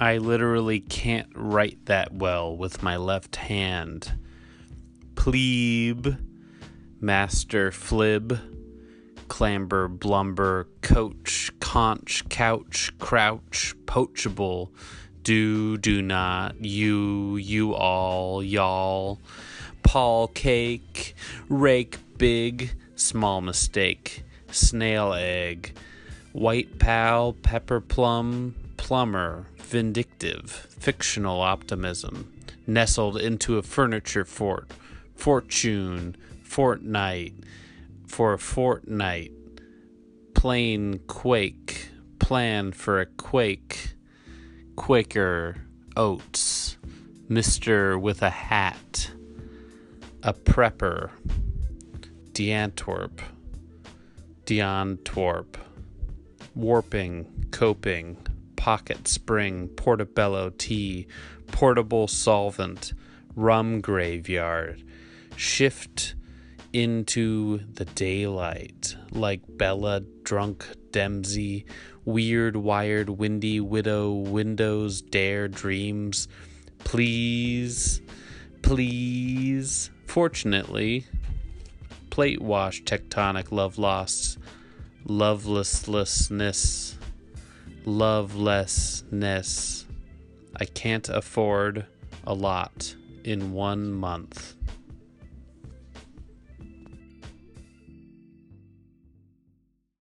I literally can't write that well with my left hand. Plebe, master flib, clamber, blumber, coach, conch, couch, crouch, poachable, do, do not, you, you all, y'all, Paul cake, rake big, small mistake, snail egg, white pal, pepper plum, plumber, vindictive, fictional optimism, nestled into a furniture fort, fortune, fortnight, for a fortnight, plain quake, plan for a quake, Quaker, oats, Mister with a hat, a prepper, Deantwerp, Deantwerp, warping, coping, pocket spring, portobello tea, portable solvent, rum graveyard, shift into the daylight like Bella drunk Dempsey, weird wired windy widow windows dare dreams. Please, please. Fortunately, plate wash tectonic love lost, lovelessness lovelessness. I can't afford a lot in one month.